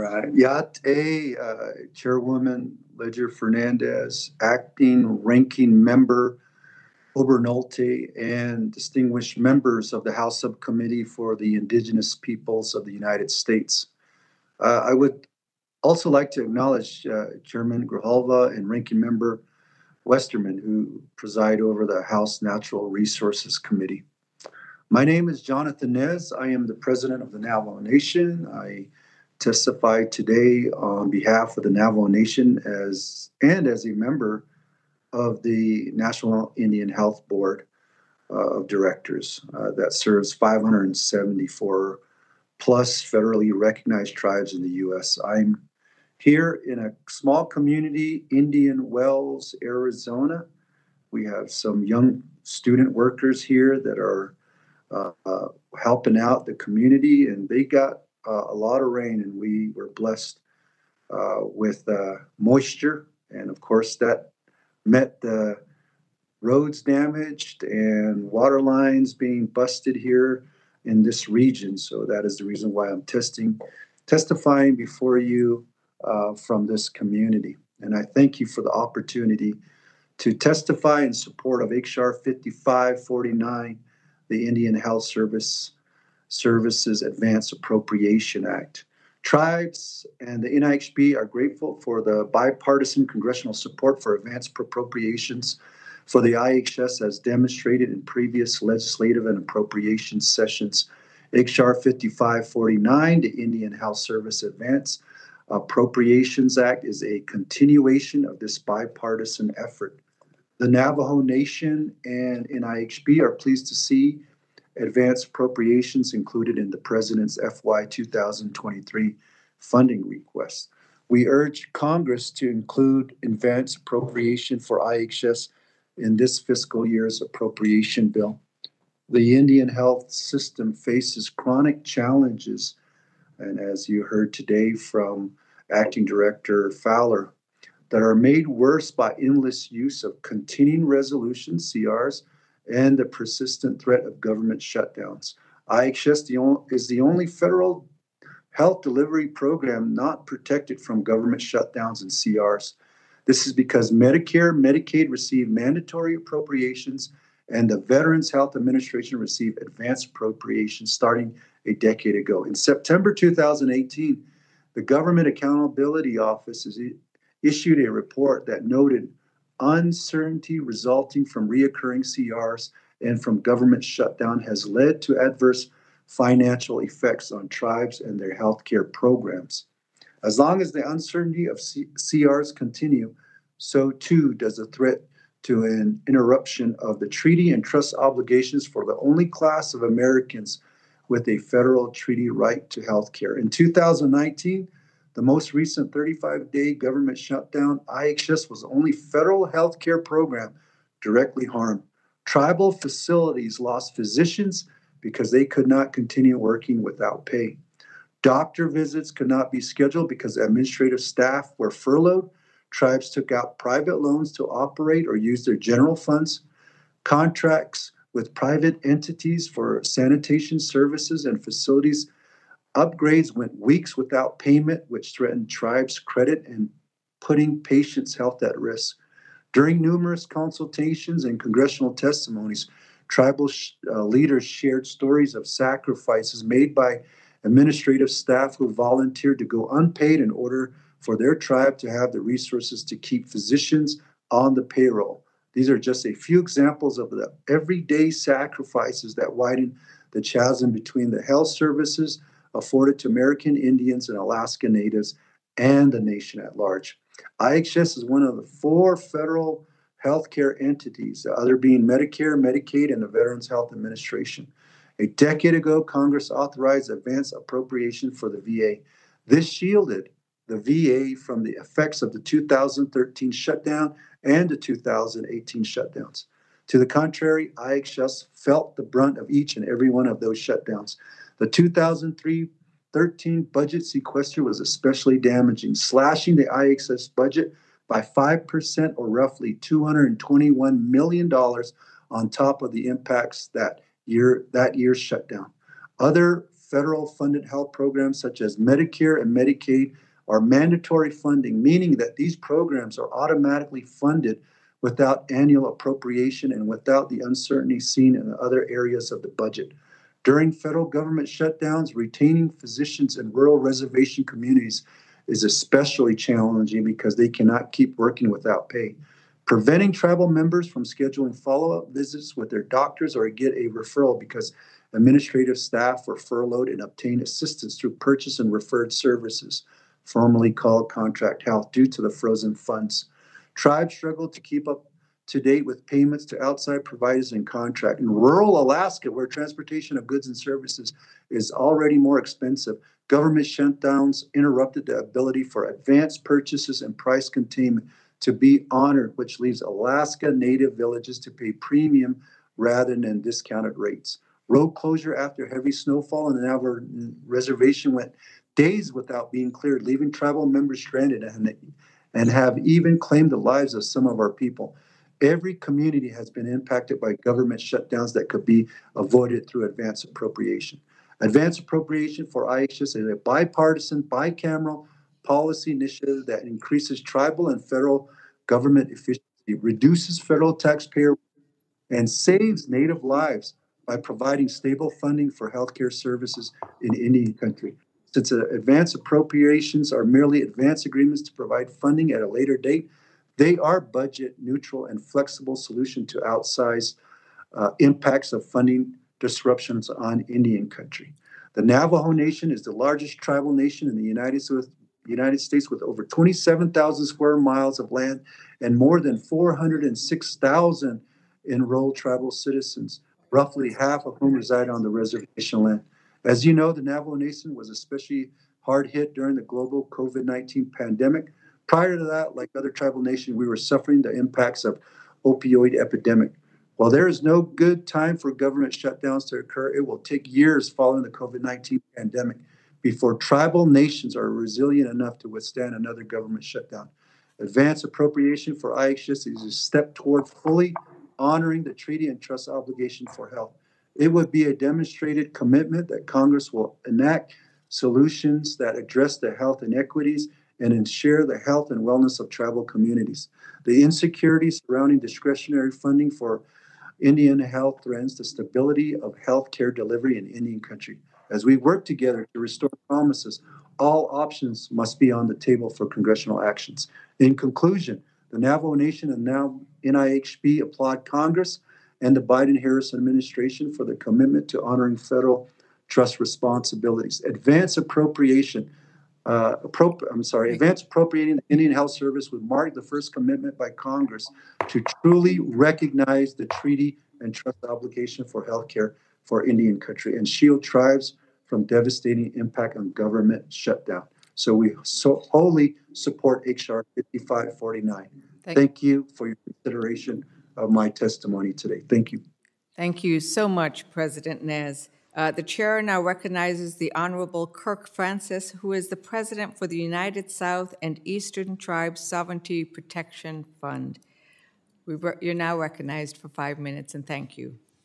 right. Yate, uh, Chairwoman Leger Fernandez, Acting Ranking Member Obernolte, and distinguished members of the House Subcommittee for the Indigenous Peoples of the United States. Uh, I would also like to acknowledge uh, Chairman Grijalva and Ranking Member Westerman, who preside over the House Natural Resources Committee. My name is Jonathan Nez. I am the president of the Navajo Nation. I testify today on behalf of the Navajo Nation as and as a member of the National Indian Health Board uh, of Directors uh, that serves 574 plus federally recognized tribes in the U.S. I'm here in a small community, Indian Wells, Arizona. We have some young student workers here that are uh, uh, helping out the community, and they got uh, a lot of rain, and we were blessed uh, with uh, moisture, and of course that met the roads damaged and water lines being busted here in this region. So that is the reason why I'm testing, testifying before you uh, from this community. And I thank you for the opportunity to testify in support of HR 5549 the Indian Health Service Services Advanced Appropriation Act. Tribes and the NIHB are grateful for the bipartisan congressional support for advanced appropriations for the IHS as demonstrated in previous legislative and appropriation sessions. HR 5549, the Indian Health Service Advance Appropriations Act, is a continuation of this bipartisan effort. The Navajo Nation and NIHB are pleased to see advanced appropriations included in the President's FY 2023 funding request. We urge Congress to include advance appropriation for IHS in this fiscal year's appropriation bill. The Indian health system faces chronic challenges, and as you heard today from Acting Director Fowler, that are made worse by endless use of continuing resolutions, CRs, and the persistent threat of government shutdowns. IHS is the only federal health delivery program not protected from government shutdowns and CRs. This is because Medicare, Medicaid receive mandatory appropriations, and the Veterans Health Administration received advanced appropriations starting a decade ago. In September 2018, the Government Accountability Office issued a report that noted uncertainty resulting from reoccurring CRs and from government shutdown has led to adverse financial effects on tribes and their healthcare programs. As long as the uncertainty of C- CRs continue, so too does the threat to an interruption of the treaty and trust obligations for the only class of Americans with a federal treaty right to health care. In 2019, the most recent 35 day government shutdown, IHS was the only federal health care program directly harmed. Tribal facilities lost physicians because they could not continue working without pay. Doctor visits could not be scheduled because administrative staff were furloughed. Tribes took out private loans to operate or use their general funds. Contracts with private entities for sanitation services and facilities Upgrades went weeks without payment, which threatened tribes' credit and putting patients' health at risk. During numerous consultations and congressional testimonies, tribal sh- uh, leaders shared stories of sacrifices made by administrative staff who volunteered to go unpaid in order for their tribe to have the resources to keep physicians on the payroll. These are just a few examples of the everyday sacrifices that widen the chasm between the health services afforded to American Indians and Alaska Natives and the nation at large. IHS is one of the four federal healthcare entities, the other being Medicare, Medicaid, and the Veterans Health Administration. A decade ago, Congress authorized advance appropriation for the VA. This shielded the VA from the effects of the 2013 shutdown and the 2018 shutdowns. To the contrary, IHS felt the brunt of each and every one of those shutdowns. The 2003 13 budget sequester was especially damaging, slashing the IHS budget by 5% or roughly $221 million on top of the impacts that year that year's shutdown. Other federal funded health programs such as Medicare and Medicaid are mandatory funding, meaning that these programs are automatically funded without annual appropriation and without the uncertainty seen in other areas of the budget. During federal government shutdowns, retaining physicians in rural reservation communities is especially challenging because they cannot keep working without pay. Preventing tribal members from scheduling follow up visits with their doctors or get a referral because administrative staff were furloughed and obtain assistance through purchase and referred services, formerly called contract health, due to the frozen funds. Tribes struggle to keep up to date with payments to outside providers and contract. In rural Alaska, where transportation of goods and services is already more expensive, government shutdowns interrupted the ability for advanced purchases and price containment to be honored, which leaves Alaska native villages to pay premium rather than discounted rates. Road closure after heavy snowfall on the Navajo reservation went days without being cleared, leaving tribal members stranded and, and have even claimed the lives of some of our people. Every community has been impacted by government shutdowns that could be avoided through advance appropriation. Advance appropriation for IHS is a bipartisan, bicameral policy initiative that increases tribal and federal government efficiency, reduces federal taxpayer, and saves Native lives by providing stable funding for healthcare services in Indian country. Since advance appropriations are merely advance agreements to provide funding at a later date, they are budget neutral and flexible solution to outsized uh, impacts of funding disruptions on Indian country. The Navajo Nation is the largest tribal nation in the United States, United States with over 27,000 square miles of land and more than 406,000 enrolled tribal citizens, roughly half of whom reside on the reservation land. As you know, the Navajo Nation was especially hard hit during the global COVID 19 pandemic, Prior to that, like other tribal nations, we were suffering the impacts of opioid epidemic. While there is no good time for government shutdowns to occur, it will take years following the COVID 19 pandemic before tribal nations are resilient enough to withstand another government shutdown. Advance appropriation for IHS is a step toward fully honoring the treaty and trust obligation for health. It would be a demonstrated commitment that Congress will enact solutions that address the health inequities and ensure the health and wellness of tribal communities. The insecurity surrounding discretionary funding for Indian health threatens the stability of health care delivery in Indian country. As we work together to restore promises, all options must be on the table for congressional actions. In conclusion, the Navajo Nation and now NIHB applaud Congress and the Biden Harris administration for their commitment to honoring federal trust responsibilities. Advance appropriation uh, appro- I'm sorry, advance appropriating the Indian Health Service would mark the first commitment by Congress to truly recognize the treaty and trust obligation for healthcare for Indian country and shield tribes from devastating impact on government shutdown. So we so wholly support HR 5549. Thank, Thank you for your consideration of my testimony today. Thank you. Thank you so much, President Nez. Uh, the chair now recognizes the Honorable Kirk Francis, who is the president for the United South and Eastern Tribes Sovereignty Protection Fund. Re- you're now recognized for five minutes, and thank you.